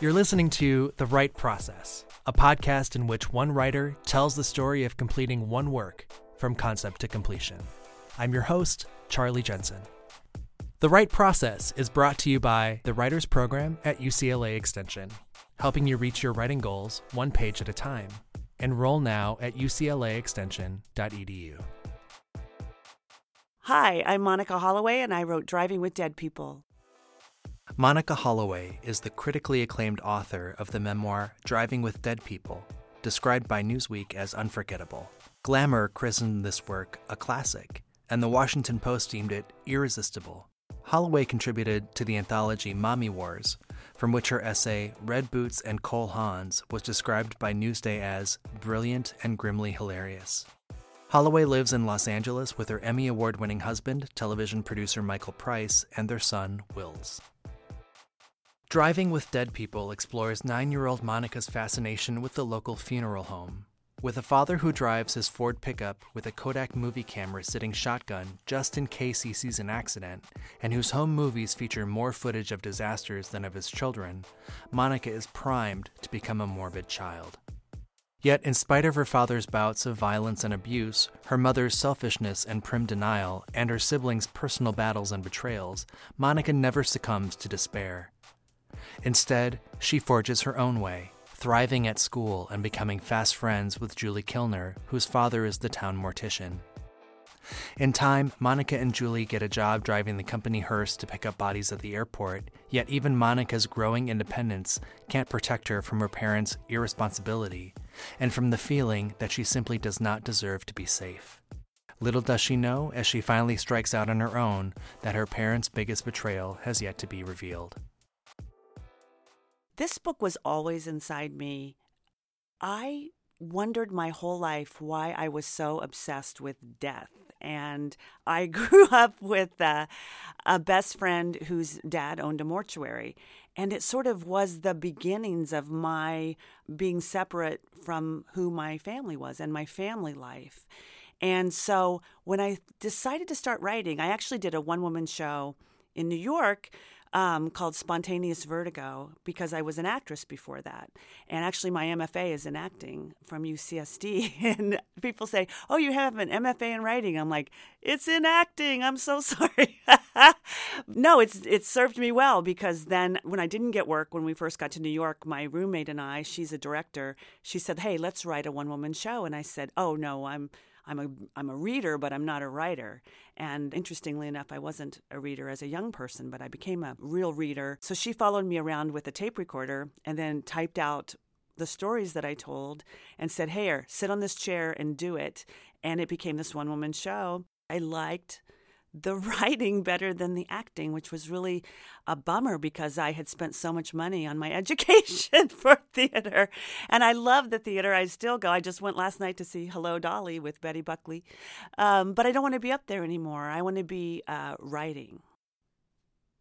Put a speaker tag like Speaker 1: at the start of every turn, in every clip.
Speaker 1: You're listening to The Write Process, a podcast in which one writer tells the story of completing one work from concept to completion. I'm your host, Charlie Jensen. The Write Process is brought to you by the Writers Program at UCLA Extension, helping you reach your writing goals one page at a time. Enroll now at uclaextension.edu.
Speaker 2: Hi, I'm Monica Holloway, and I wrote Driving with Dead People.
Speaker 1: Monica Holloway is the critically acclaimed author of the memoir Driving with Dead People, described by Newsweek as unforgettable. Glamour christened this work a classic, and the Washington Post deemed it irresistible. Holloway contributed to the anthology Mommy Wars, from which her essay Red Boots and Cole Haans was described by Newsday as brilliant and grimly hilarious. Holloway lives in Los Angeles with her Emmy Award winning husband, television producer Michael Price, and their son, Wills. Driving with Dead People explores nine year old Monica's fascination with the local funeral home. With a father who drives his Ford pickup with a Kodak movie camera sitting shotgun just in case he sees an accident, and whose home movies feature more footage of disasters than of his children, Monica is primed to become a morbid child. Yet, in spite of her father's bouts of violence and abuse, her mother's selfishness and prim denial, and her siblings' personal battles and betrayals, Monica never succumbs to despair. Instead, she forges her own way, thriving at school and becoming fast friends with Julie Kilner, whose father is the town mortician. In time, Monica and Julie get a job driving the company hearse to pick up bodies at the airport, yet even Monica's growing independence can't protect her from her parents' irresponsibility and from the feeling that she simply does not deserve to be safe. Little does she know, as she finally strikes out on her own, that her parents' biggest betrayal has yet to be revealed.
Speaker 2: This book was always inside me. I wondered my whole life why I was so obsessed with death. And I grew up with a best friend whose dad owned a mortuary. And it sort of was the beginnings of my being separate from who my family was and my family life. And so when I decided to start writing, I actually did a one woman show in New York um, called Spontaneous Vertigo because I was an actress before that. And actually, my MFA is in acting from UCSD. And people say, Oh, you have an MFA in writing. I'm like, It's in acting. I'm so sorry. no, it's it served me well because then when I didn't get work when we first got to New York, my roommate and I, she's a director, she said, Hey, let's write a one woman show. And I said, Oh, no, I'm I'm a I'm a reader, but I'm not a writer. And interestingly enough, I wasn't a reader as a young person, but I became a real reader. So she followed me around with a tape recorder and then typed out the stories that I told and said, "Hey, sit on this chair and do it." And it became this one woman show. I liked the writing better than the acting, which was really a bummer because I had spent so much money on my education for theater. And I love the theater. I still go. I just went last night to see Hello Dolly with Betty Buckley. Um, but I don't want to be up there anymore. I want to be uh, writing.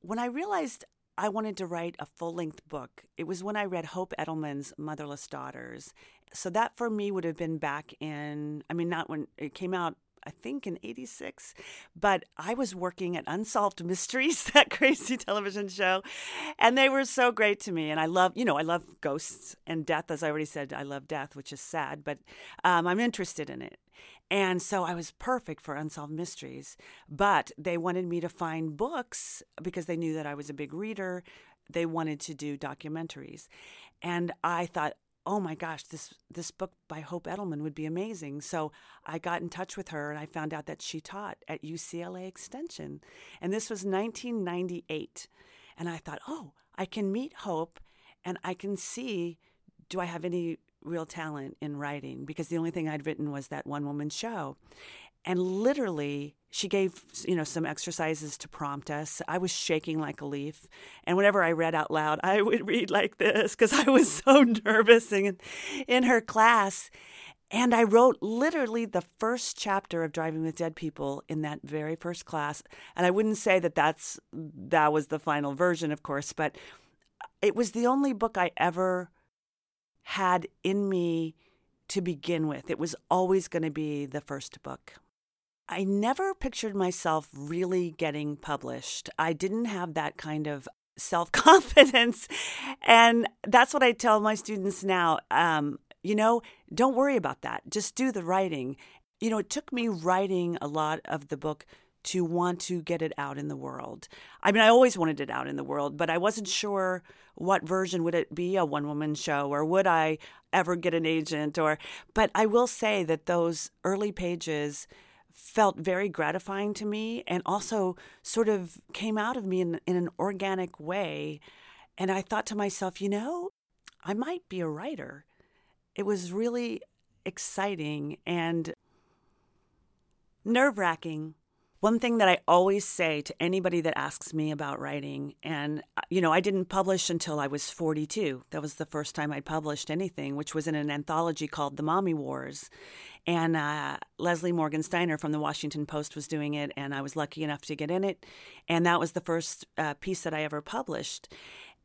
Speaker 2: When I realized I wanted to write a full length book, it was when I read Hope Edelman's Motherless Daughters. So that for me would have been back in, I mean, not when it came out I think in 86. But I was working at Unsolved Mysteries, that crazy television show. And they were so great to me. And I love, you know, I love ghosts and death. As I already said, I love death, which is sad, but um, I'm interested in it. And so I was perfect for Unsolved Mysteries. But they wanted me to find books because they knew that I was a big reader. They wanted to do documentaries. And I thought, oh my gosh, this this book by Hope Edelman would be amazing. So I got in touch with her and I found out that she taught at UCLA Extension. And this was 1998. And I thought, "Oh, I can meet Hope and I can see do I have any real talent in writing because the only thing I'd written was that one woman show." And literally she gave you know some exercises to prompt us. I was shaking like a leaf. And whenever i read out loud i would read like this because i was so nervous in, in her class. And i wrote literally the first chapter of driving with dead people in that very first class. And i wouldn't say that that's that was the final version of course but it was the only book i ever had in me to begin with. It was always going to be the first book I never pictured myself really getting published. I didn't have that kind of self confidence. And that's what I tell my students now. Um, you know, don't worry about that. Just do the writing. You know, it took me writing a lot of the book to want to get it out in the world. I mean, I always wanted it out in the world, but I wasn't sure what version would it be a one woman show or would I ever get an agent or but I will say that those early pages felt very gratifying to me and also sort of came out of me in, in an organic way. And I thought to myself, you know, I might be a writer. It was really exciting and nerve wracking. One thing that I always say to anybody that asks me about writing, and uh, you know, I didn't publish until I was 42. That was the first time I published anything, which was in an anthology called The Mommy Wars. And uh, Leslie Morgan Steiner from the Washington Post was doing it, and I was lucky enough to get in it. And that was the first uh, piece that I ever published.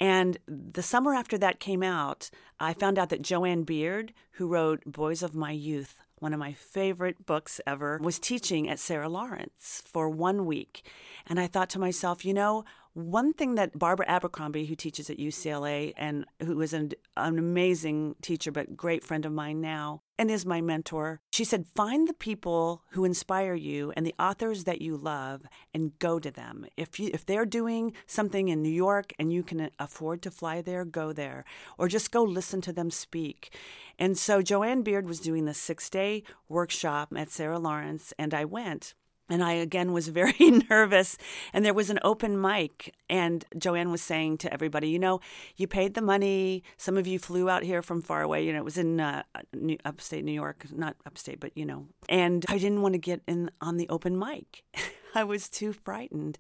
Speaker 2: And the summer after that came out, I found out that Jo Ann Beard, who wrote Boys of My Youth, one of my favorite books ever, was teaching at Sarah Lawrence for one week. And I thought to myself, you know, one thing that Barbara Abercrombie, who teaches at UCLA and who is an, an amazing teacher, but great friend of mine now, and is my mentor, she said, find the people who inspire you and the authors that you love and go to them. If, you, if they're doing something in New York and you can afford to fly there, go there, or just go listen to them speak. And so Jo Ann Beard was doing the six day workshop at Sarah Lawrence, and I went. And I again was very nervous. And there was an open mic. And Jo Ann was saying to everybody, you know, you paid the money. Some of you flew out here from far away. You know, it was in uh, New, upstate New York, not upstate, but, you know. And I didn't want to get in on the open mic. I was too frightened.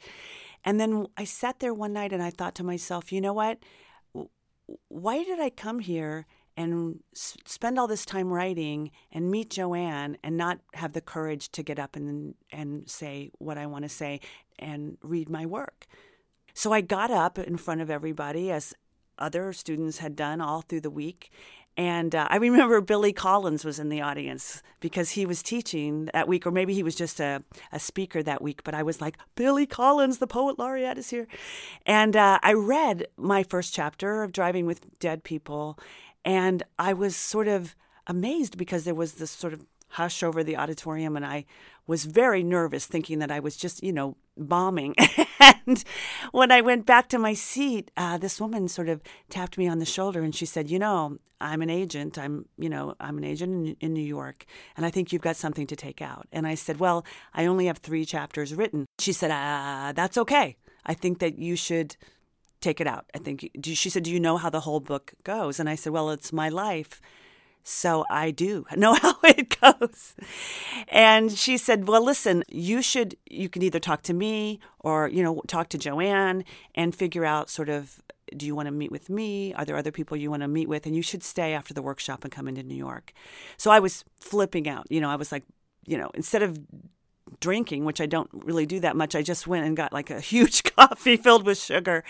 Speaker 2: And then I sat there one night and I thought to myself, you know what? Why did I come here and spend all this time writing and meet Jo Ann and not have the courage to get up and and say what I want to say and read my work. So I got up in front of everybody as other students had done all through the week. And uh, I remember Billy Collins was in the audience because he was teaching that week, or maybe he was just a, a speaker that week. But I was like, Billy Collins, the poet laureate, is here. And uh, I read my first chapter of Driving with Dead People. And I was sort of amazed because there was this sort of hush over the auditorium, and I was very nervous, thinking that I was just, you know, bombing. and when I went back to my seat, uh, this woman sort of tapped me on the shoulder and she said, You know, I'm an agent. I'm, you know, I'm an agent in, in New York, and I think you've got something to take out. And I said, Well, I only have three chapters written. She said, uh, That's okay. I think that you should take it out. I think she said, "Do you know how the whole book goes?" And I said, "Well, it's my life." So I do know how it goes. And she said, Well, listen, you should, you can either talk to me or, you know, talk to Jo Ann and figure out sort of, do you want to meet with me? Are there other people you want to meet with? And you should stay after the workshop and come into New York. So I was flipping out. You know, I was like, you know, instead of drinking, which I don't really do that much. I just went and got like a huge coffee filled with sugar.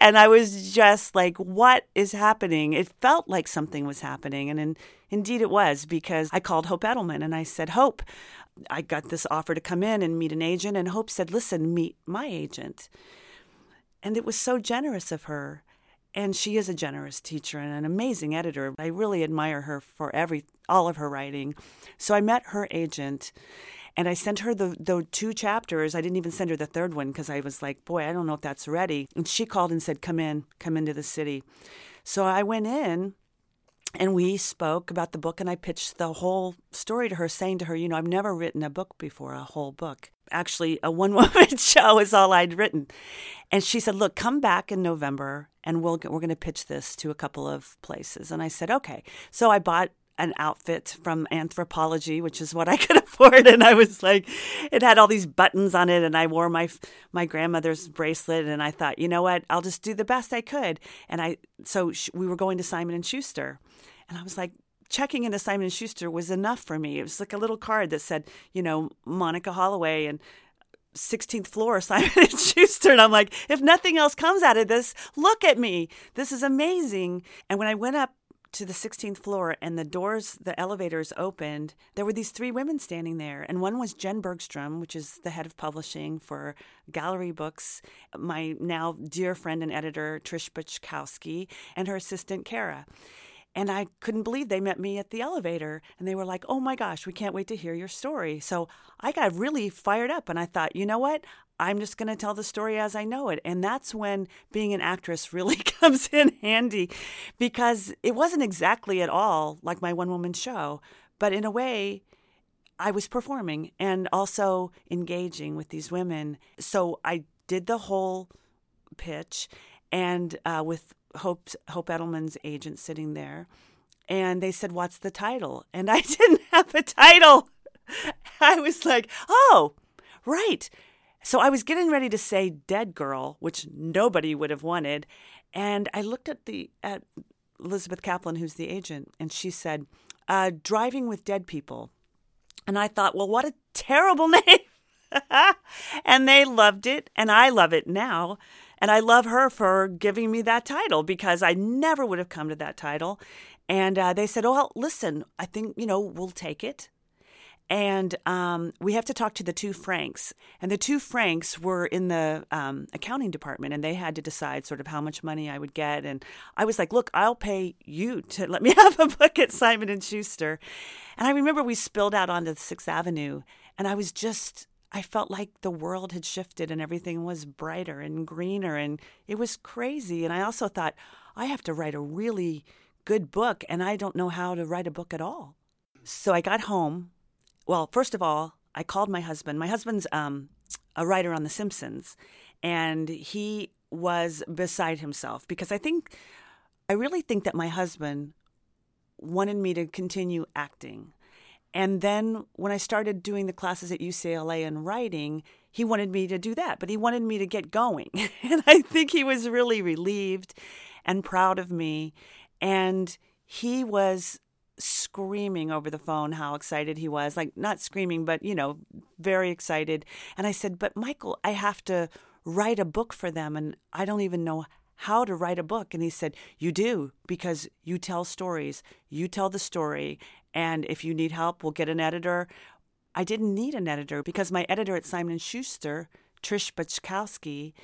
Speaker 2: And I was just like, what is happening? It felt like something was happening. And in, indeed it was because I called Hope Edelman and I said, Hope, I got this offer to come in and meet an agent. And Hope said, listen, meet my agent. And it was so generous of her. And she is a generous teacher and an amazing editor. I really admire her for every all of her writing. So I met her agent and I sent her the, the two chapters. I didn't even send her the third one because I was like, boy, I don't know if that's ready. And she called and said, come in, come into the city. So I went in and we spoke about the book and I pitched the whole story to her, saying to her, you know, I've never written a book before, a whole book. Actually, a one woman show is all I'd written. And she said, look, come back in November and we'll, we're going to pitch this to a couple of places. And I said, okay. So I bought an outfit from Anthropologie, which is what I could afford, and I was like, it had all these buttons on it, and I wore my my grandmother's bracelet, and I thought, you know what, I'll just do the best I could, and I so sh- we were going to Simon and Schuster, and I was like. Checking into Simon and Schuster was enough for me. It was like a little card that said, you know, Monica Holloway and 16th floor Simon and Schuster. And I'm like if nothing else comes out of this look at me. This is amazing. And when I went up to the 16th floor and the doors, the elevators opened, there were these three women standing there. And one was Jen Bergstrom, which is the head of publishing for Gallery Books, my now dear friend and editor, Trish Boczkowski, and her assistant, Kara. And I couldn't believe they met me at the elevator and they were like, oh my gosh, we can't wait to hear your story. So I got really fired up and I thought, you know what? I'm just going to tell the story as I know it. And that's when being an actress really comes in handy because it wasn't exactly at all like my one woman show, but in a way, I was performing and also engaging with these women. So I did the whole pitch and uh, with Hope, Hope Edelman's agent sitting there. And they said, What's the title? And I didn't have a title. I was like, Oh, right. So I was getting ready to say Dead Girl, which nobody would have wanted. And I looked at the at Elizabeth Kaplan, who's the agent, and she said, uh, Driving with Dead People. And I thought, well, what a terrible name. and they loved it, and I love it now. And I love her for giving me that title because I never would have come to that title. And uh, they said, oh, well, listen, I think, you know, we'll take it. And um, we have to talk to the two Franks. And the two Franks were in the um, accounting department, and they had to decide sort of how much money I would get. And I was like, "Look, I'll pay you to let me have a book at Simon and Schuster." And I remember we spilled out onto Sixth Avenue, and I was just I felt like the world had shifted and everything was brighter and greener and it was crazy. And I also thought, I have to write a really good book and I don't know how to write a book at all. So I got home. Well, first of all, I called my husband. My husband's um, a writer on The Simpsons and he was beside himself because I think, I really think that my husband wanted me to continue acting. And then when I started doing the classes at UCLA and writing, he wanted me to do that, but he wanted me to get going. and I think he was really relieved and proud of me. And he was screaming over the phone how excited he was like not screaming but you know very excited and i said but michael i have to write a book for them and i don't even know how to write a book and he said you do because you tell stories you tell the story and if you need help, we'll get an editor. I didn't need an editor because my editor at Simon & Schuster, Trish Boczkowski,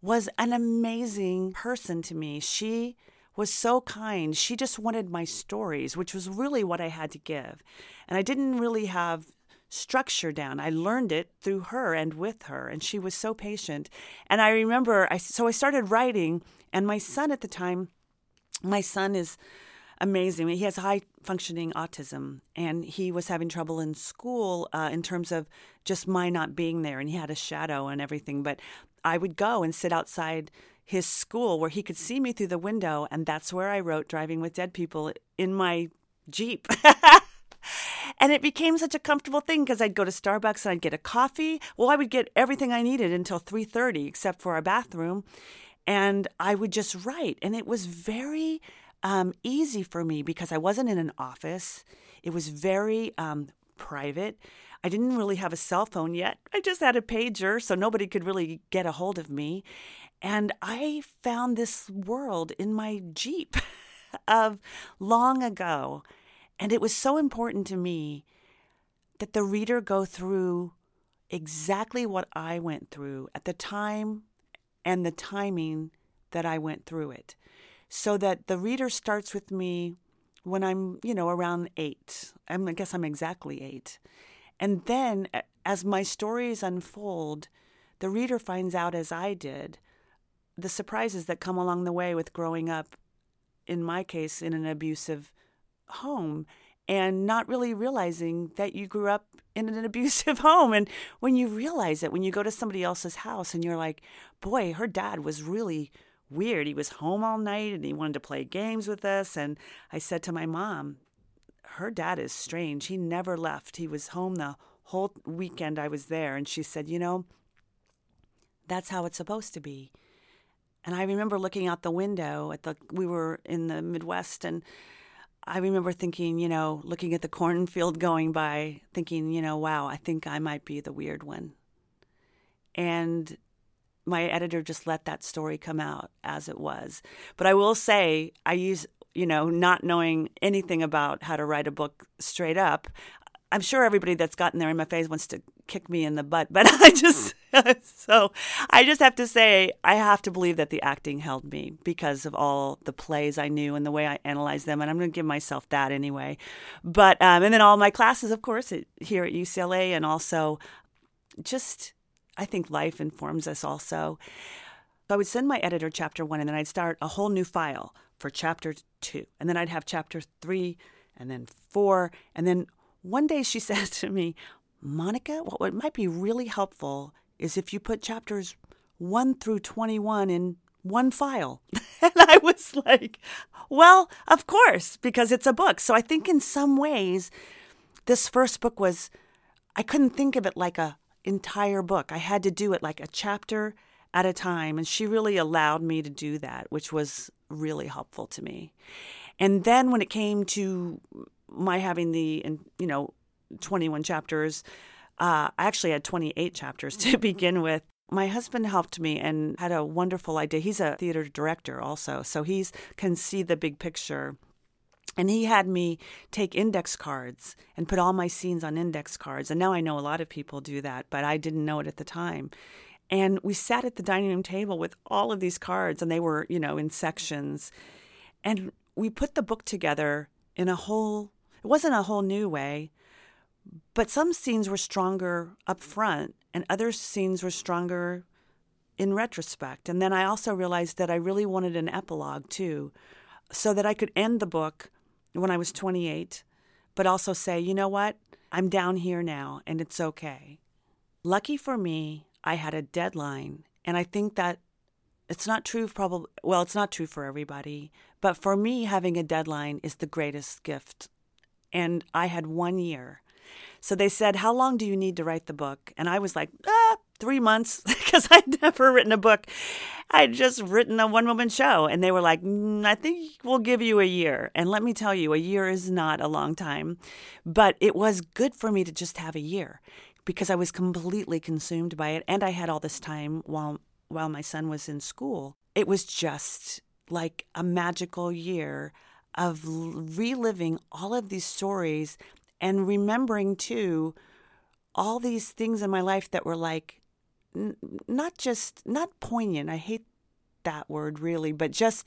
Speaker 2: was an amazing person to me. She was so kind. She just wanted my stories, which was really what I had to give. And I didn't really have structure down. I learned it through her and with her, and she was so patient. And I remember, I so I started writing, and my son at the time, my son is amazing. He has high functioning autism, and he was having trouble in school uh, in terms of just my not being there, and he had a shadow and everything. But I would go and sit outside his school where he could see me through the window, and that's where I wrote Driving with Dead People in my Jeep. and it became such a comfortable thing because I'd go to Starbucks and I'd get a coffee. Well, I would get everything I needed until 3:30 except for our bathroom, and I would just write and it was very um, easy for me because I wasn't in an office. It was very um, private. I didn't really have a cell phone yet. I just had a pager, so nobody could really get a hold of me. And I found this world in my Jeep of long ago. And it was so important to me that the reader go through exactly what I went through at the time and the timing that I went through it so that the reader starts with me when I'm, you know, around eight. I guess I'm exactly eight. And then as my stories unfold, the reader finds out, as I did, the surprises that come along the way with growing up, in my case, in an abusive home and not really realizing that you grew up in an abusive home. And when you realize it, when you go to somebody else's house and you're like, boy, her dad was really weird. He was home all night and he wanted to play games with us. And I said to my mom, her dad is strange. He never left. He was home the whole weekend I was there. And she said, You know, that's how it's supposed to be. And I remember looking out the window at the, we were in the Midwest and I remember thinking, you know, looking at the cornfield going by, thinking, you know, wow, I think I might be the weird one. And my editor just let that story come out as it was. But I will say, I use you know, not knowing anything about how to write a book straight up. I'm sure everybody that's gotten there in my MFAs wants to kick me in the butt, but I just so I just have to say I have to believe that the acting held me because of all the plays I knew and the way I analyzed them, and I'm going to give myself that anyway. But um, and then all my classes, of course, here at UCLA, and also just I think life informs us also. So I would send my editor chapter one, and then I'd start a whole new file for chapter two, and then I'd have chapter three, and then four, and then one day she said to me, Monica, what might be really helpful is if you put chapters 1 through 21 in one file. and I was like, well, of course, because it's a book. So I think in some ways, this first book was, I couldn't think of it like a entire book. I had to do it like a chapter at a time. And she really allowed me to do that, which was really helpful to me. And then when it came to my having the, you know, 21 chapters. Uh, I actually had 28 chapters to begin with. My husband helped me and had a wonderful idea. He's a theater director also, so he can see the big picture. And he had me take index cards and put all my scenes on index cards. And now I know a lot of people do that, but I didn't know it at the time. And we sat at the dining room table with all of these cards, and they were, you know, in sections. And we put the book together in a whole, it wasn't a whole new way, but some scenes were stronger up front, and other scenes were stronger in retrospect. And then I also realized that I really wanted an epilogue too, so that I could end the book when I was 28, but also say, you know what? I'm down here now, and it's okay. Lucky for me, I had a deadline, and I think that it's not true probably well it's not true for everybody but for me having a deadline is the greatest gift and i had one year so they said, How long do you need to write the book? And I was like, ah, Three months, because I'd never written a book. I'd just written a one woman show. And they were like, mm, I think we'll give you a year. And let me tell you, a year is not a long time. But it was good for me to just have a year because I was completely consumed by it. And I had all this time while, while my son was in school. It was just like a magical year of reliving all of these stories and remembering too all these things in my life that were like n- not just not poignant i hate that word really but just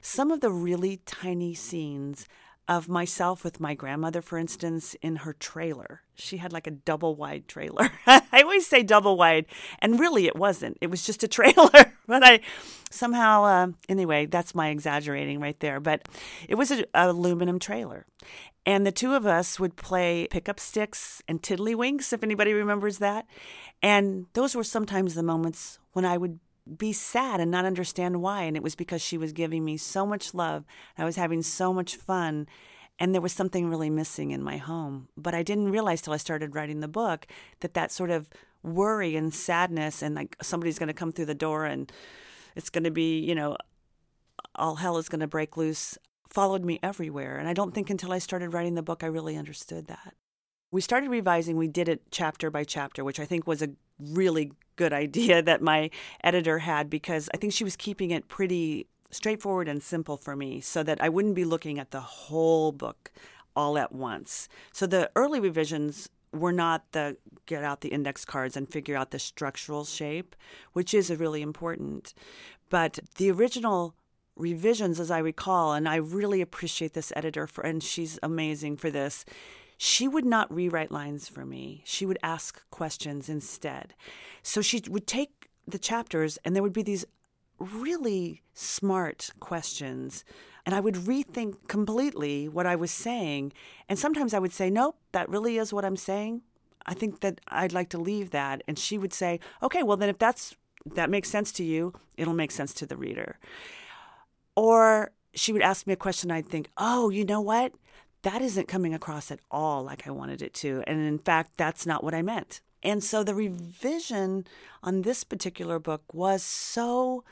Speaker 2: some of the really tiny scenes of myself with my grandmother, for instance, in her trailer. She had like a double wide trailer. I always say double wide, and really it wasn't. It was just a trailer. but I somehow, uh, anyway, that's my exaggerating right there. But it was an aluminum trailer. And the two of us would play pickup sticks and tiddlywinks, if anybody remembers that. And those were sometimes the moments when I would be sad and not understand why. And it was because she was giving me so much love. I was having so much fun. And there was something really missing in my home. But I didn't realize till I started writing the book that that sort of worry and sadness and like somebody's going to come through the door and it's going to be, you know, all hell is going to break loose followed me everywhere. And I don't think until I started writing the book I really understood that. We started revising, we did it chapter by chapter, which I think was a really good idea that my editor had because I think she was keeping it pretty straightforward and simple for me so that I wouldn't be looking at the whole book all at once. So the early revisions were not the get out the index cards and figure out the structural shape, which is really important. But the original revisions, as I recall, and I really appreciate this editor for, and she's amazing for this. She would not rewrite lines for me. She would ask questions instead. So she would take the chapters, and there would be these really smart questions. And I would rethink completely what I was saying. And sometimes I would say, Nope, that really is what I'm saying. I think that I'd like to leave that. And she would say, Okay, well, then if that's that makes sense to you, it'll make sense to the reader. Or she would ask me a question, I'd think, oh, you know what? That isn't coming across at all like I wanted it to. And in fact, that's not what I meant. And so the revision on this particular book was so,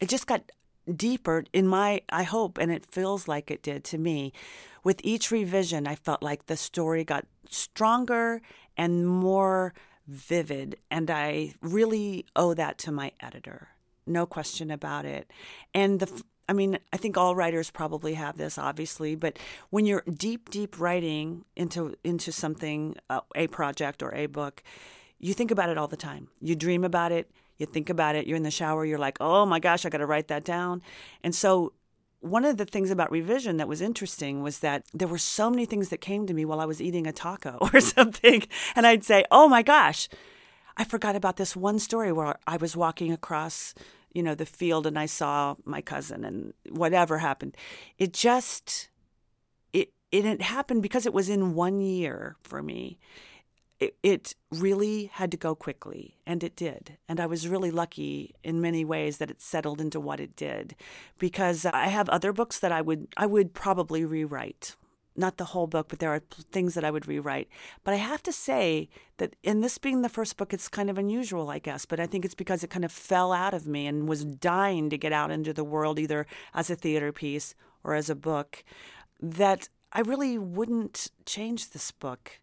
Speaker 2: it just got deeper in my, I hope, and it feels like it did to me. With each revision, I felt like the story got stronger and more vivid. And I really owe that to my editor no question about it. And the I mean, I think all writers probably have this, obviously, but when you're deep, deep writing into into something, uh, a project or a book, you think about it all the time. You dream about it. You think about it. You're in the shower. You're like, oh my gosh, I got to write that down. And so, one of the things about revision that was interesting was that there were so many things that came to me while I was eating a taco or something, and I'd say, oh my gosh. I forgot about this one story where I was walking across you know, the field and I saw my cousin and whatever happened. It just it it happened because it was in one year for me. It, it really had to go quickly, and it did. And I was really lucky in many ways that it settled into what it did, because I have other books that I would I would probably rewrite not the whole book, but there are things that I would rewrite. But I have to say that in this being the first book, it's kind of unusual, I guess. But I think it's because it kind of fell out of me and was dying to get out into the world, either as a theater piece or as a book, that I really wouldn't change this book.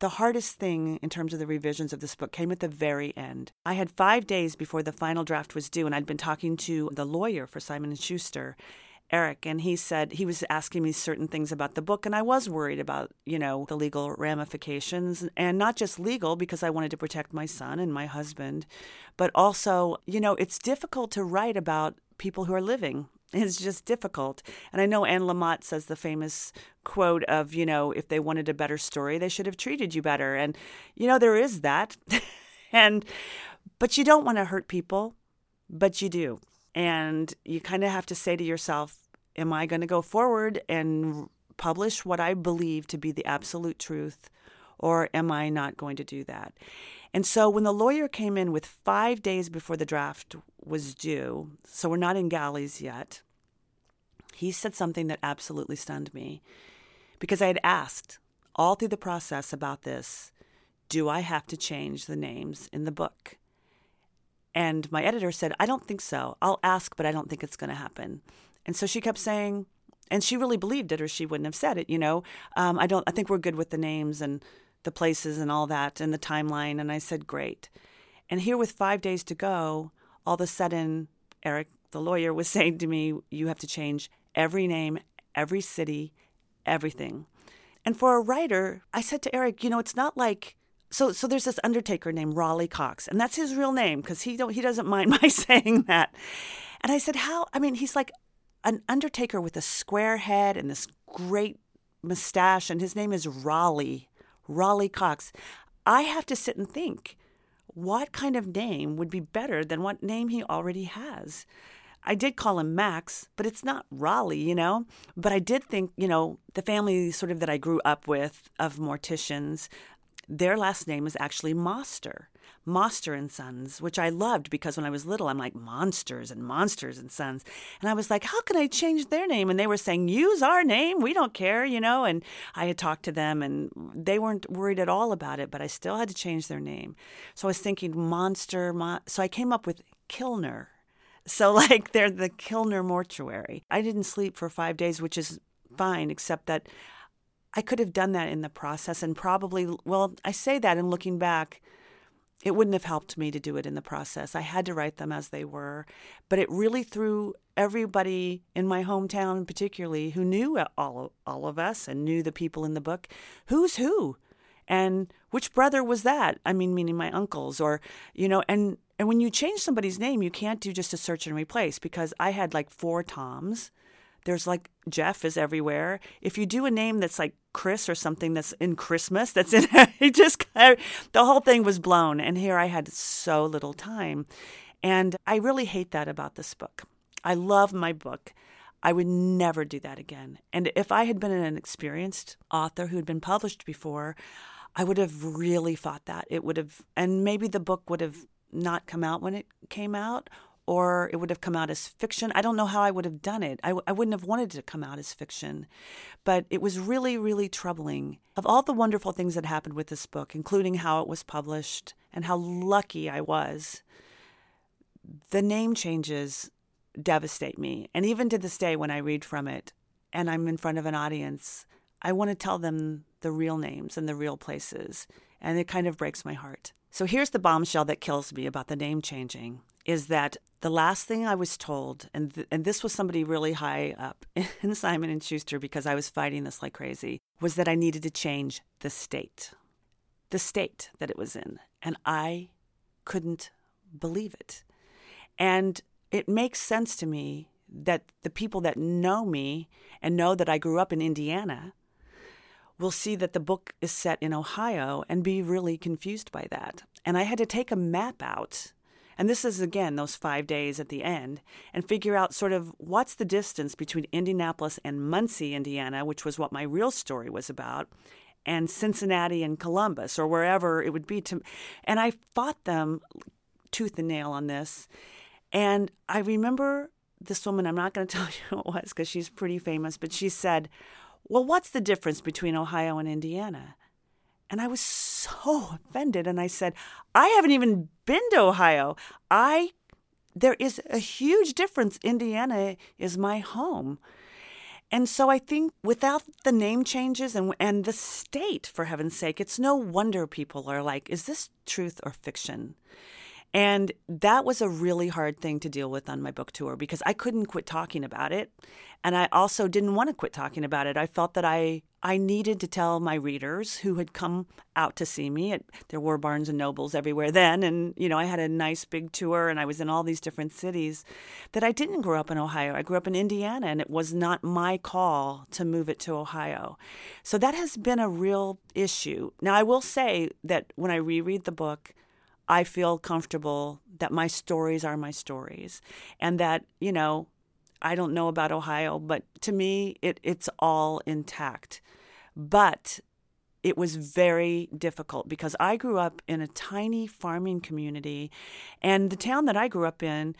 Speaker 2: The hardest thing in terms of the revisions of this book came at the very end. I had 5 days before the final draft was due and I'd been talking to the lawyer for Simon and Schuster Eric, and he said he was asking me certain things about the book, and I was worried about, you know, the legal ramifications, and not just legal because I wanted to protect my son and my husband, but also, you know, it's difficult to write about people who are living. It's just difficult. And I know Anne Lamott says the famous quote of, you know, if they wanted a better story, they should have treated you better. And, you know, there is that. and, but you don't want to hurt people, but you do. And you kind of have to say to yourself, am I going to go forward and publish what I believe to be the absolute truth, or am I not going to do that? And so when the lawyer came in with five days before the draft was due, so we're not in galleys yet, he said something that absolutely stunned me because I had asked all through the process about this do I have to change the names in the book? And my editor said, I don't think so. I'll ask, but I don't think it's going to happen. And so she kept saying, and she really believed it, or she wouldn't have said it. You know, um, I don't. I think we're good with the names and the places and all that and the timeline. And I said, great. And here, with five days to go, all of a sudden, Eric, the lawyer, was saying to me, "You have to change every name, every city, everything." And for a writer, I said to Eric, you know, it's not like so so there's this undertaker named Raleigh Cox, and that's his real name because he don't he doesn't mind my saying that. And I said, how? I mean, he's like an undertaker with a square head and this great mustache, and his name is Raleigh, Raleigh Cox. I have to sit and think, what kind of name would be better than what name he already has? I did call him Max, but it's not Raleigh, you know? But I did think, you know, the family sort of that I grew up with of morticians, their last name is actually Moster. Moster and Sons, which I loved because when I was little, I'm like monsters and monsters and sons. And I was like, how can I change their name? And they were saying, use our name. We don't care, you know. And I had talked to them and they weren't worried at all about it, but I still had to change their name. So I was thinking monster. Mon-. So I came up with Kilner. So, like, they're the Kilner mortuary. I didn't sleep for five days, which is fine, except that I could have done that in the process and probably, well, I say that and looking back, it wouldn't have helped me to do it in the process. I had to write them as they were, but it really threw everybody in my hometown, particularly who knew all all of us and knew the people in the book, who's who, and which brother was that? I mean, meaning my uncles, or you know, and and when you change somebody's name, you can't do just a search and replace because I had like four Toms there's like Jeff is everywhere. If you do a name that's like Chris or something that's in Christmas, that's in it just the whole thing was blown. And here I had so little time. And I really hate that about this book. I love my book. I would never do that again. And if I had been an experienced author who had been published before, I would have really fought that. It would have, and maybe the book would have not come out when it came out, or it would have come out as fiction. I don't know how I would have done it. I, I wouldn't have wanted it to come out as fiction. But it was really, really troubling. Of all the wonderful things that happened with this book, including how it was published and how lucky I was, the name changes devastate me. And even to this day, when I read from it and I'm in front of an audience, I want to tell them the real names and the real places. And it kind of breaks my heart. So here's the bombshell that kills me about the name changing is that the last thing I was told, and th- and this was somebody really high up in Simon and Schuster because I was fighting this like crazy, was that I needed to change the state, the state that it was in, and I couldn't believe it, and it makes sense to me that the people that know me and know that I grew up in Indiana will see that the book is set in Ohio and be really confused by that. And I had to take a map out. And this is again those five days at the end, and figure out sort of what's the distance between Indianapolis and Muncie, Indiana, which was what my real story was about, and Cincinnati and Columbus, or wherever it would be. To, and I fought them tooth and nail on this. And I remember this woman, I'm not going to tell you who it was because she's pretty famous, but she said, Well, what's the difference between Ohio and Indiana? And I was so offended. And I said, I haven't even been to Ohio. I there is a huge difference. Indiana is my home. And so I think without the name changes and and the state, for heaven's sake, it's no wonder people are like, is this truth or fiction? And that was a really hard thing to deal with on my book tour because I couldn't quit talking about it. And I also didn't want to quit talking about it. I felt that I, I needed to tell my readers who had come out to see me. There were Barnes and Nobles everywhere then. And, you know, I had a nice big tour and I was in all these different cities that I didn't grow up in Ohio. I grew up in Indiana and it was not my call to move it to Ohio. So that has been a real issue. Now, I will say that when I reread the book, I feel comfortable that my stories are my stories and that, you know, I don't know about Ohio, but to me, it, it's all intact. But it was very difficult because I grew up in a tiny farming community, and the town that I grew up in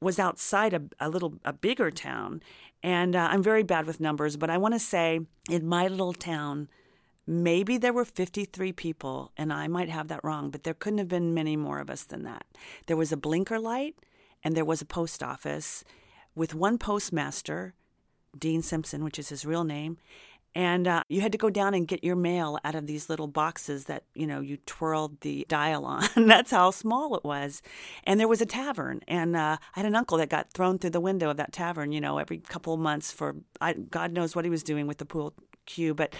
Speaker 2: was outside a, a little a bigger town. And uh, I'm very bad with numbers, but I want to say in my little town, Maybe there were 53 people, and I might have that wrong, but there couldn't have been many more of us than that. There was a blinker light, and there was a post office with one postmaster, Dean Simpson, which is his real name. And uh, you had to go down and get your mail out of these little boxes that, you know, you twirled the dial on. That's how small it was. And there was a tavern. And uh, I had an uncle that got thrown through the window of that tavern, you know, every couple of months for I, God knows what he was doing with the pool cue. But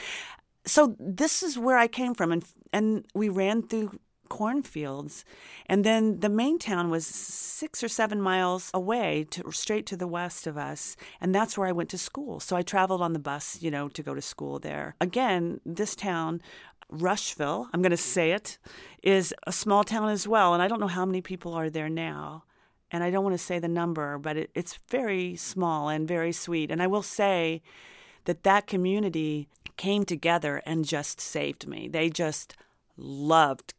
Speaker 2: so this is where I came from, and and we ran through cornfields, and then the main town was six or seven miles away, to straight to the west of us, and that's where I went to school. So I traveled on the bus, you know, to go to school there. Again, this town. Rushville, I'm going to say it, is a small town as well. And I don't know how many people are there now and I don't want to say the number, but it, it's very small and very sweet. And I will say that that community came together and just saved me. They just loved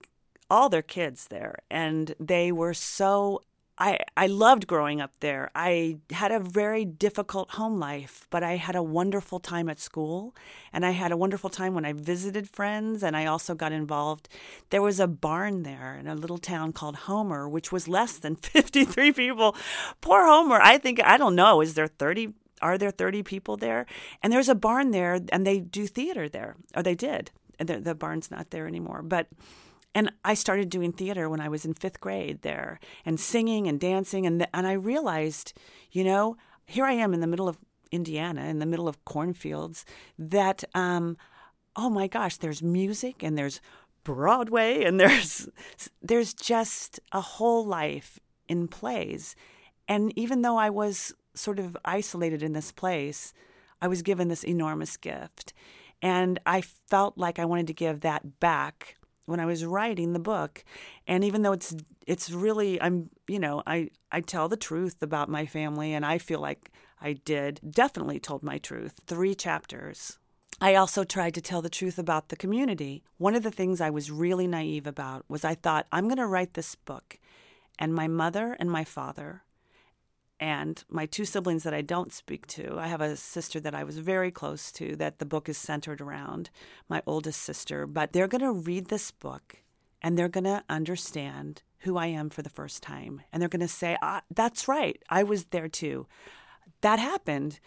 Speaker 2: all their kids there and they were so I, I loved growing up there. I had a very difficult home life, but I had a wonderful time at school. And I had a wonderful time when I visited friends. And I also got involved. There was a barn there in a little town called Homer, which was less than 53 people. Poor Homer. I think, I don't know, is there 30 are there 30 people there? And there's a barn there, and they do theater there, or they did. And the, the barn's not there anymore. But and I started doing theater when I was in fifth grade there, and singing and dancing, and and I realized, you know, here I am in the middle of Indiana, in the middle of cornfields, that um, oh my gosh, there's music and there's Broadway and there's there's just a whole life in plays. And even though I was sort of isolated in this place, I was given this enormous gift. And I felt like I wanted to give that back when I was writing the book. And even though it's it's really I'm you know, I, I tell the truth about my family and I feel like I did definitely told my truth. Three chapters. I also tried to tell the truth about the community. One of the things I was really naive about was I thought I'm going to write this book and my mother and my father and my two siblings that I don't speak to. I have a sister that I was very close to that the book is centered around, my oldest sister, but they're going to read this book and they're going to understand who I am for the first time. And they're going to say, ah, That's right, I was there too. That happened.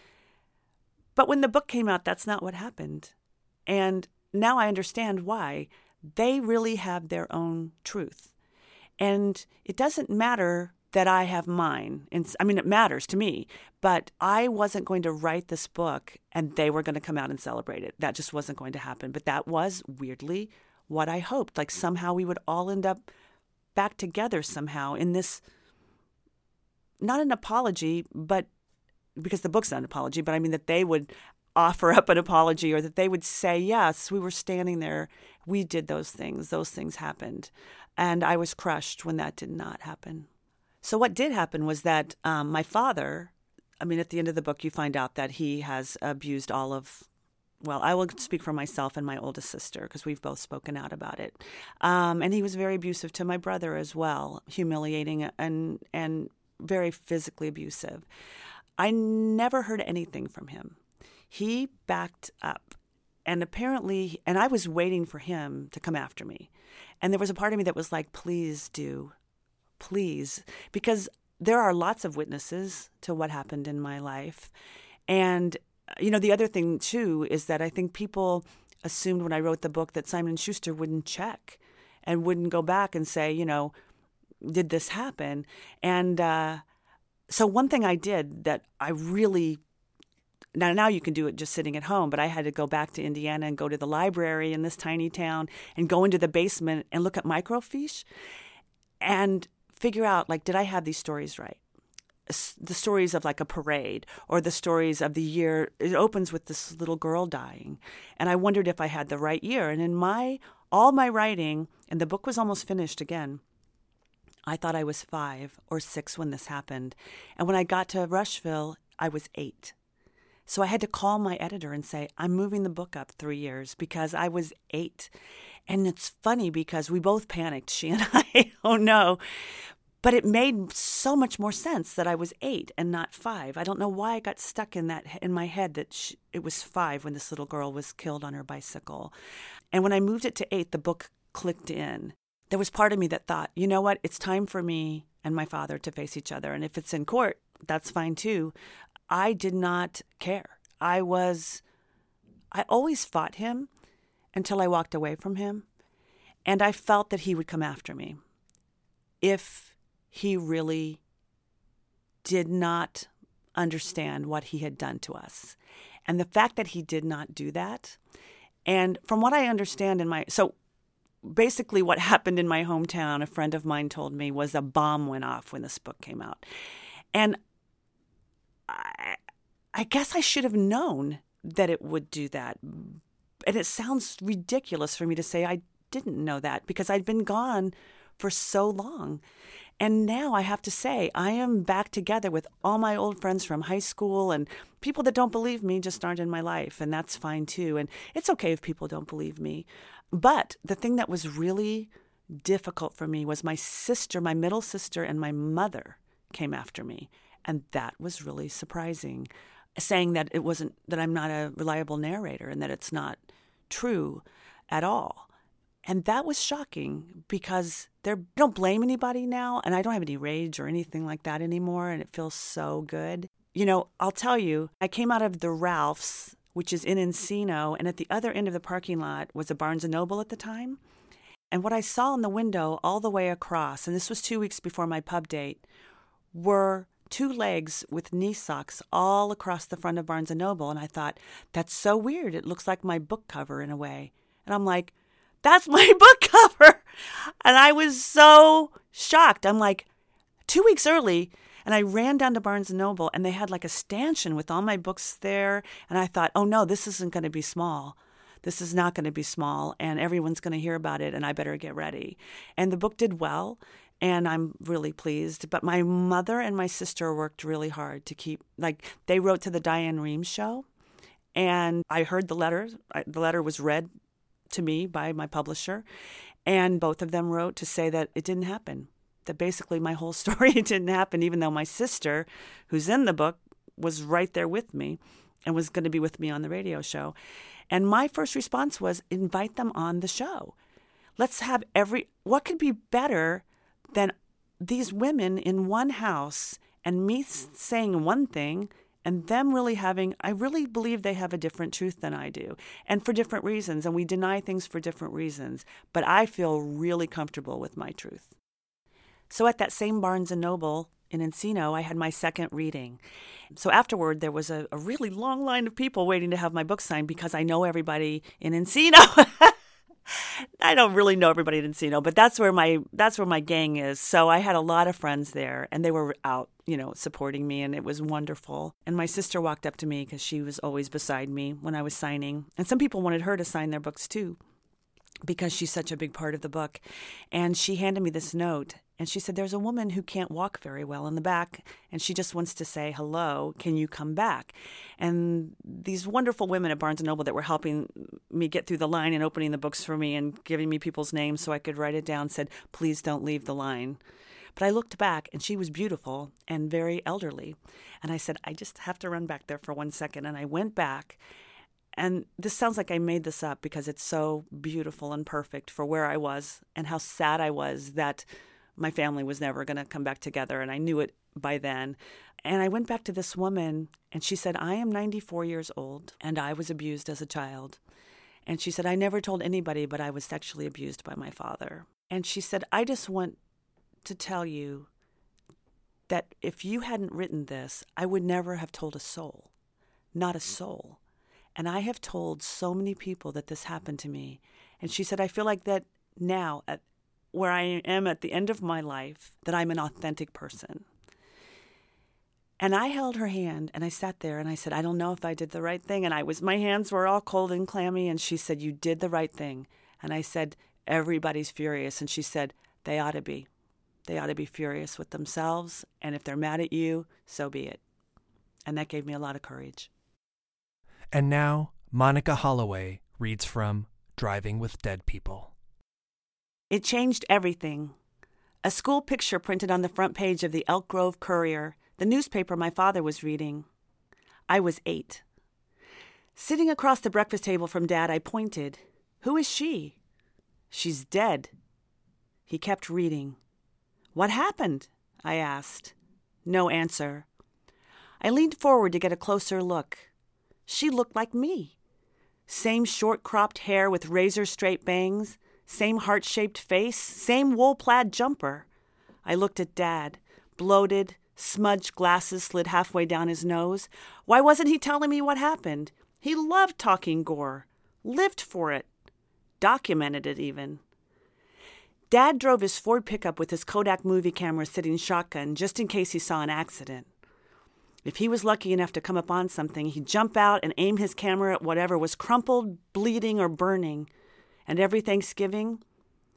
Speaker 2: But when the book came out, that's not what happened. And now I understand why. They really have their own truth. And it doesn't matter that I have mine. And I mean, it matters to me, but I wasn't going to write this book and they were going to come out and celebrate it. That just wasn't going to happen. But that was weirdly what I hoped. Like somehow we would all end up back together somehow in this, not an apology, but because the book's not an apology, but I mean that they would offer up an apology or that they would say, yes, we were standing there. We did those things. Those things happened. And I was crushed when that did not happen. So, what did happen was that um, my father, I mean, at the end of the book, you find out that he has abused all of, well, I will speak for myself and my oldest sister because we've both spoken out about it. Um, and he was very abusive to my brother as well, humiliating and, and very physically abusive. I never heard anything from him. He backed up. And apparently, and I was waiting for him to come after me. And there was a part of me that was like, please do, please, because there are lots of witnesses to what happened in my life. And, you know, the other thing too is that I think people assumed when I wrote the book that Simon Schuster wouldn't check and wouldn't go back and say, you know, did this happen? And uh, so one thing I did that I really now now you can do it just sitting at home but i had to go back to indiana and go to the library in this tiny town and go into the basement and look at microfiche and figure out like did I have these stories right? The stories of like a parade or the stories of the year. It opens with this little girl dying, and I wondered if I had the right year. And in my all my writing, and the book was almost finished again. I thought I was five or six when this happened, and when I got to Rushville, I was eight. So I had to call my editor and say, I'm moving the book up three years because I was eight. And it's funny because we both panicked, she and I. oh no. But it made so much more sense that I was eight and not five. I don't know why I got stuck in that in my head that she, it was five when this little girl was killed on her bicycle. And when I moved it to eight, the book clicked in. There was part of me that thought, you know what? It's time for me and my father to face each other. And if it's in court, that's fine too. I did not care. I was, I always fought him until I walked away from him. And I felt that he would come after me if he really did not understand what he had done to us. And the fact that he did not do that, and from what I understand in my, so basically what happened in my hometown, a friend of mine told me, was a bomb went off when this book came out. And I, I guess I should have known that it would do that, and it sounds ridiculous for me to say I didn't know that because I'd been gone for so long. And now I have to say, I am back together with all my old friends from high school and people that don't believe me just aren't in my life. And that's fine too. And it's okay if people don't believe me. But the thing that was really difficult for me was my sister, my middle sister, and my mother came after me. And that was really surprising saying that it wasn't that I'm not a reliable narrator and that it's not true at all. And that was shocking because they don't blame anybody now and I don't have any rage or anything like that anymore and it feels so good. You know, I'll tell you, I came out of the Ralphs, which is in Encino, and at the other end of the parking lot was a Barnes and Noble at the time. And what I saw in the window all the way across, and this was 2 weeks before my pub date, were two legs with knee socks all across the front of Barnes and Noble. And I thought, that's so weird. It looks like my book cover in a way. And I'm like, that's my book cover. And I was so shocked. I'm like, two weeks early. And I ran down to Barnes and Noble and they had like a stanchion with all my books there. And I thought, oh no, this isn't going to be small. This is not going to be small and everyone's going to hear about it and I better get ready. And the book did well and I'm really pleased. But my mother and my sister worked really hard to keep, like, they wrote to the Diane Rehm show, and I heard the letter. The letter was read to me by my publisher, and both of them wrote to say that it didn't happen. That basically my whole story didn't happen, even though my sister, who's in the book, was right there with me and was going to be with me on the radio show. And my first response was invite them on the show. Let's have every, what could be better than these women in one house and me saying one thing and them really having i really believe they have a different truth than i do and for different reasons and we deny things for different reasons but i feel really comfortable with my truth So at that same Barnes and Noble in Encino, I had my second reading. So afterward, there was a, a really long line of people waiting to have my book signed because I know everybody in Encino. I don't really know everybody in Encino, but that's where my that's where my gang is. So I had a lot of friends there, and they were out, you know, supporting me, and it was wonderful. And my sister walked up to me because she was always beside me when I was signing, and some people wanted her to sign their books too because she's such a big part of the book. And she handed me this note and she said, There's a woman who can't walk very well in the back, and she just wants to say hello. Can you come back? And these wonderful women at Barnes and Noble that were helping me get through the line and opening the books for me and giving me people's names so I could write it down said, Please don't leave the line. But I looked back and she was beautiful and very elderly. And I said, I just have to run back there for one second. And I went back and this sounds like I made this up because it's so beautiful and perfect for where I was and how sad I was that my family was never going to come back together. And I knew it by then. And I went back to this woman and she said, I am 94 years old and I was abused as a child. And she said, I never told anybody, but I was sexually abused by my father. And she said, I just want to tell you that if you hadn't written this, I would never have told a soul, not a soul. And I have told so many people that this happened to me. And she said, I feel like that now, at where I am at the end of my life, that I'm an authentic person. And I held her hand and I sat there and I said, I don't know if I did the right thing. And I was, my hands were all cold and clammy. And she said, You did the right thing. And I said, Everybody's furious. And she said, They ought to be. They ought to be furious with themselves. And if they're mad at you, so be it. And that gave me a lot of courage.
Speaker 1: And now, Monica Holloway reads from Driving with Dead People.
Speaker 2: It changed everything. A school picture printed on the front page of the Elk Grove Courier, the newspaper my father was reading. I was eight. Sitting across the breakfast table from Dad, I pointed. Who is she? She's dead. He kept reading. What happened? I asked. No answer. I leaned forward to get a closer look. She looked like me. Same short cropped hair with razor straight bangs, same heart shaped face, same wool plaid jumper. I looked at Dad, bloated, smudged glasses slid halfway down his nose. Why wasn't he telling me what happened? He loved talking gore, lived for it, documented it even. Dad drove his Ford pickup with his Kodak movie camera sitting shotgun just in case he saw an accident. If he was lucky enough to come upon something, he'd jump out and aim his camera at whatever was crumpled, bleeding, or burning. And every Thanksgiving,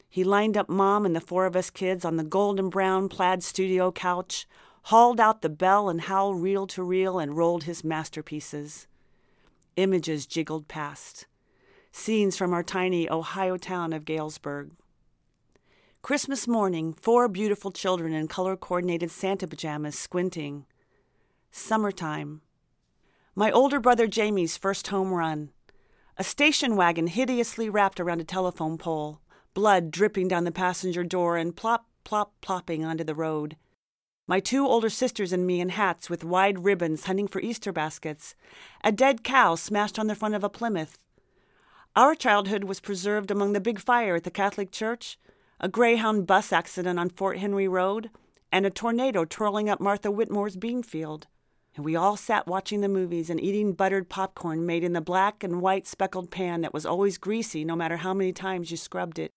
Speaker 2: he lined up Mom and the four of us kids on the golden brown plaid studio couch, hauled out the Bell and Howell reel to reel, and rolled his masterpieces. Images jiggled past. Scenes from our tiny Ohio town of Galesburg. Christmas morning, four beautiful children in color coordinated Santa pajamas squinting Summertime. My older brother Jamie's first home run. A station wagon hideously wrapped around a telephone pole, blood dripping down the passenger door and plop, plop, plopping onto the road. My two older sisters and me in hats with wide ribbons hunting for Easter baskets. A dead cow smashed on the front of a Plymouth. Our childhood was preserved among the big fire at the Catholic Church, a Greyhound bus accident on Fort Henry Road, and a tornado twirling up Martha Whitmore's bean field and we all sat watching the movies and eating buttered popcorn made in the black and white speckled pan that was always greasy no matter how many times you scrubbed it.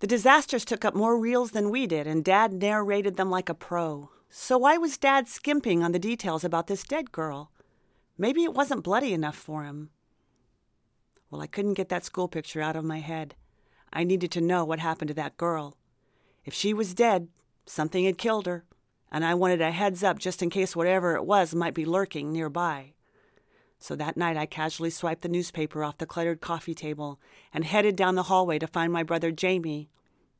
Speaker 2: The disasters took up more reels than we did, and Dad narrated them like a pro. So why was Dad skimping on the details about this dead girl? Maybe it wasn't bloody enough for him. Well, I couldn't get that school picture out of my head. I needed to know what happened to that girl. If she was dead, something had killed her and I wanted a heads up just in case whatever it was might be lurking nearby. So that night I casually swiped the newspaper off the cluttered coffee table and headed down the hallway to find my brother Jamie.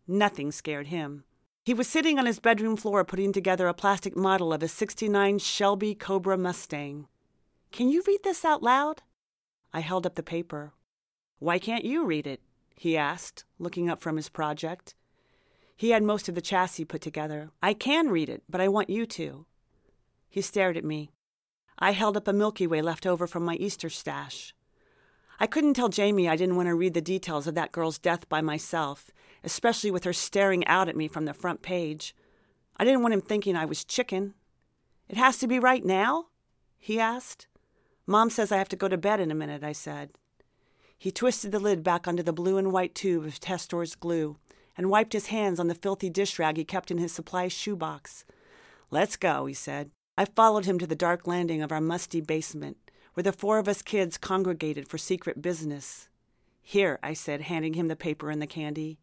Speaker 2: Nothing scared him. He was sitting on his bedroom floor putting together a plastic model of a 69 Shelby Cobra Mustang. Can you read this out loud? I held up the paper. Why can't you read it? he asked, looking up from his project. He had most of the chassis put together. I can read it, but I want you to. He stared at me. I held up a Milky Way left over from my Easter stash. I couldn't tell Jamie I didn't want to read the details of that girl's death by myself, especially with her staring out at me from the front page. I didn't want him thinking I was chicken. It has to be right now? he asked. Mom says I have to go to bed in a minute, I said. He twisted the lid back onto the blue and white tube of Testor's glue and wiped his hands on the filthy dish rag he kept in his supply shoebox. Let's go, he said. I followed him to the dark landing of our musty basement, where the four of us kids congregated for secret business. Here, I said, handing him the paper and the candy.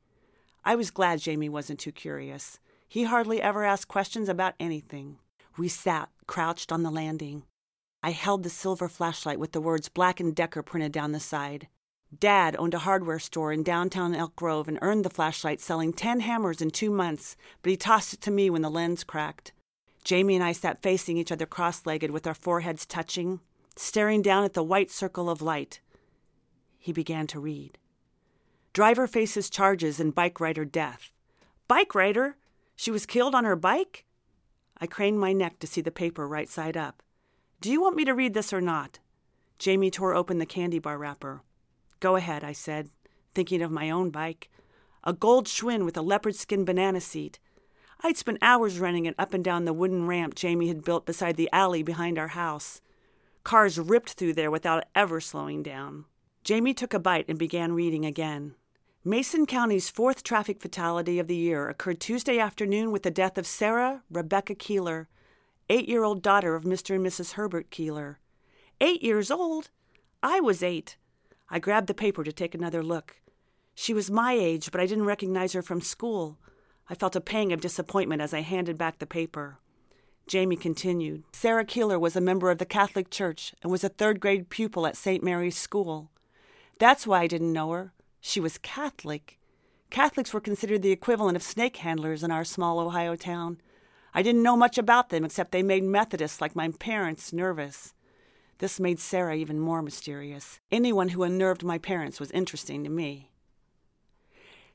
Speaker 2: I was glad Jamie wasn't too curious. He hardly ever asked questions about anything. We sat, crouched on the landing. I held the silver flashlight with the words Black and Decker printed down the side. Dad owned a hardware store in downtown Elk Grove and earned the flashlight selling 10 hammers in two months, but he tossed it to me when the lens cracked. Jamie and I sat facing each other cross legged with our foreheads touching, staring down at the white circle of light. He began to read. Driver faces charges in bike rider death. Bike rider? She was killed on her bike? I craned my neck to see the paper right side up. Do you want me to read this or not? Jamie tore open the candy bar wrapper. Go ahead, I said, thinking of my own bike. A gold Schwinn with a leopard skin banana seat. I'd spent hours running it up and down the wooden ramp Jamie had built beside the alley behind our house. Cars ripped through there without ever slowing down. Jamie took a bite and began reading again. Mason County's fourth traffic fatality of the year occurred Tuesday afternoon with the death of Sarah Rebecca Keeler, eight year old daughter of Mr. and Mrs. Herbert Keeler. Eight years old? I was eight. I grabbed the paper to take another look. She was my age, but I didn't recognize her from school. I felt a pang of disappointment as I handed back the paper. Jamie continued. Sarah Keeler was a member of the Catholic Church and was a third grade pupil at St. Mary's School. That's why I didn't know her. She was Catholic. Catholics were considered the equivalent of snake handlers in our small Ohio town. I didn't know much about them except they made Methodists like my parents nervous. This made Sarah even more mysterious. Anyone who unnerved my parents was interesting to me.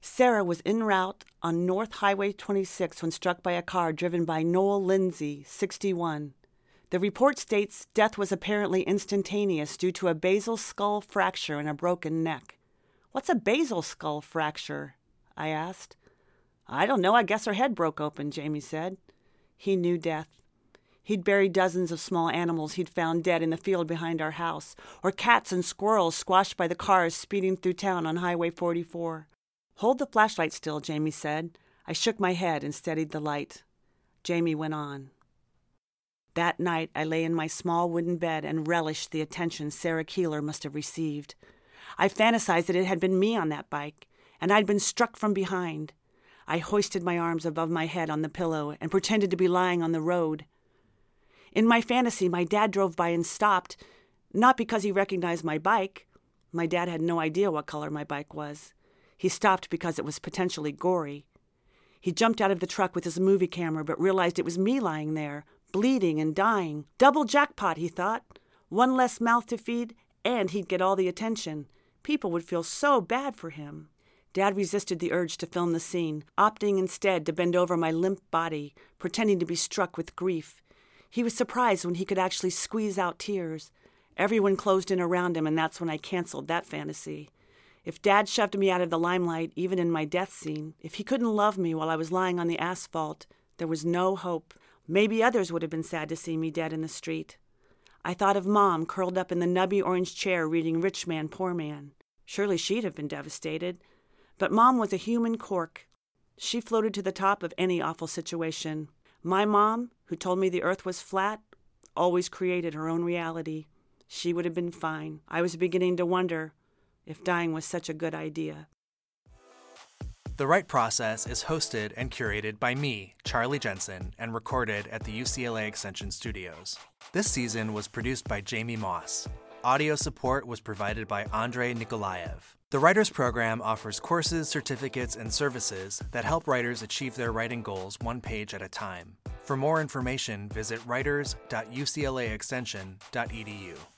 Speaker 2: Sarah was en route on North Highway 26 when struck by a car driven by Noel Lindsay, 61. The report states death was apparently instantaneous due to a basal skull fracture and a broken neck. What's a basal skull fracture? I asked. I don't know. I guess her head broke open, Jamie said. He knew death. He'd buried dozens of small animals he'd found dead in the field behind our house, or cats and squirrels squashed by the cars speeding through town on Highway 44. Hold the flashlight still, Jamie said. I shook my head and steadied the light. Jamie went on. That night, I lay in my small wooden bed and relished the attention Sarah Keeler must have received. I fantasized that it had been me on that bike, and I'd been struck from behind. I hoisted my arms above my head on the pillow and pretended to be lying on the road. In my fantasy, my dad drove by and stopped, not because he recognized my bike. My dad had no idea what color my bike was. He stopped because it was potentially gory. He jumped out of the truck with his movie camera, but realized it was me lying there, bleeding and dying. Double jackpot, he thought. One less mouth to feed, and he'd get all the attention. People would feel so bad for him. Dad resisted the urge to film the scene, opting instead to bend over my limp body, pretending to be struck with grief. He was surprised when he could actually squeeze out tears. Everyone closed in around him, and that's when I canceled that fantasy. If Dad shoved me out of the limelight, even in my death scene, if he couldn't love me while I was lying on the asphalt, there was no hope. Maybe others would have been sad to see me dead in the street. I thought of Mom curled up in the nubby orange chair reading Rich Man, Poor Man. Surely she'd have been devastated. But Mom was a human cork. She floated to the top of any awful situation. My mom, who told me the earth was flat, always created her own reality. She would have been fine. I was beginning to wonder if dying was such a good idea.
Speaker 1: The Write Process is hosted and curated by me, Charlie Jensen, and recorded at the UCLA Extension Studios. This season was produced by Jamie Moss. Audio support was provided by Andrei Nikolaev. The Writers Program offers courses, certificates, and services that help writers achieve their writing goals one page at a time. For more information, visit writers.uclaextension.edu.